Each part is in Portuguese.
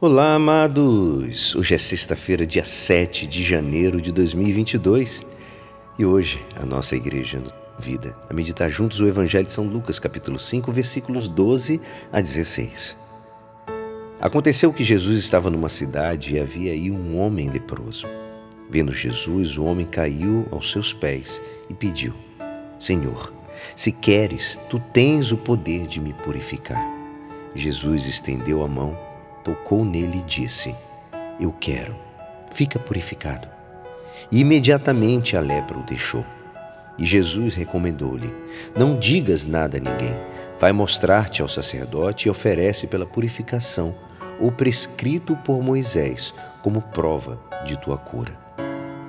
Olá, amados! Hoje é sexta-feira, dia 7 de janeiro de 2022 e hoje a nossa igreja vida a meditar juntos o Evangelho de São Lucas, capítulo 5, versículos 12 a 16. Aconteceu que Jesus estava numa cidade e havia aí um homem leproso. Vendo Jesus, o homem caiu aos seus pés e pediu: Senhor, se queres, tu tens o poder de me purificar. Jesus estendeu a mão tocou nele e disse: Eu quero, fica purificado. E imediatamente a lepra o deixou. E Jesus recomendou-lhe: Não digas nada a ninguém. Vai mostrar-te ao sacerdote e oferece pela purificação o prescrito por Moisés como prova de tua cura.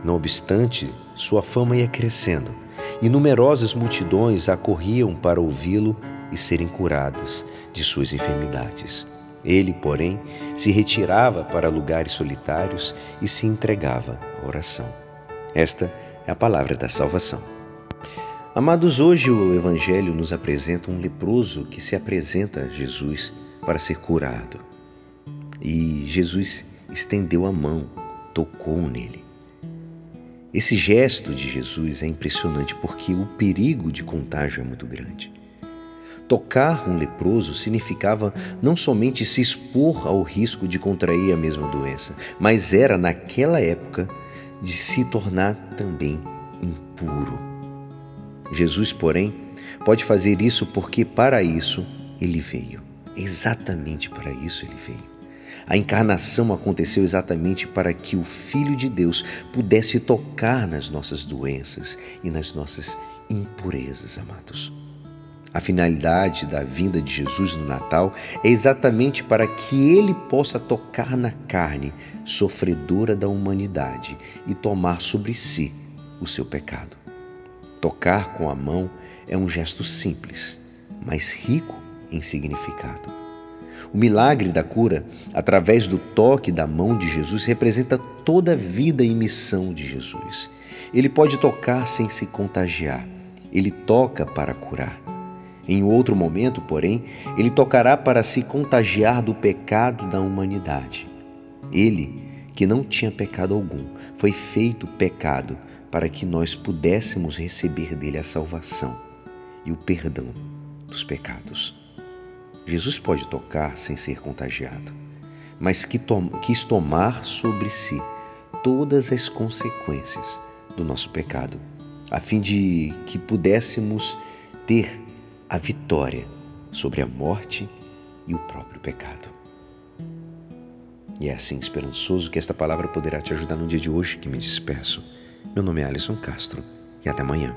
Não obstante, sua fama ia crescendo, e numerosas multidões acorriam para ouvi-lo e serem curadas de suas enfermidades. Ele, porém, se retirava para lugares solitários e se entregava à oração. Esta é a palavra da salvação. Amados, hoje o Evangelho nos apresenta um leproso que se apresenta a Jesus para ser curado. E Jesus estendeu a mão, tocou nele. Esse gesto de Jesus é impressionante porque o perigo de contágio é muito grande. Tocar um leproso significava não somente se expor ao risco de contrair a mesma doença, mas era, naquela época, de se tornar também impuro. Jesus, porém, pode fazer isso porque para isso ele veio. Exatamente para isso ele veio. A encarnação aconteceu exatamente para que o Filho de Deus pudesse tocar nas nossas doenças e nas nossas impurezas, amados. A finalidade da vinda de Jesus no Natal é exatamente para que ele possa tocar na carne sofredora da humanidade e tomar sobre si o seu pecado. Tocar com a mão é um gesto simples, mas rico em significado. O milagre da cura, através do toque da mão de Jesus, representa toda a vida e missão de Jesus. Ele pode tocar sem se contagiar, ele toca para curar. Em outro momento, porém, ele tocará para se contagiar do pecado da humanidade. Ele, que não tinha pecado algum, foi feito pecado para que nós pudéssemos receber dele a salvação e o perdão dos pecados. Jesus pode tocar sem ser contagiado, mas que quis tomar sobre si todas as consequências do nosso pecado, a fim de que pudéssemos ter a vitória sobre a morte e o próprio pecado. E é assim esperançoso que esta palavra poderá te ajudar no dia de hoje que me despeço. Meu nome é Alisson Castro e até amanhã.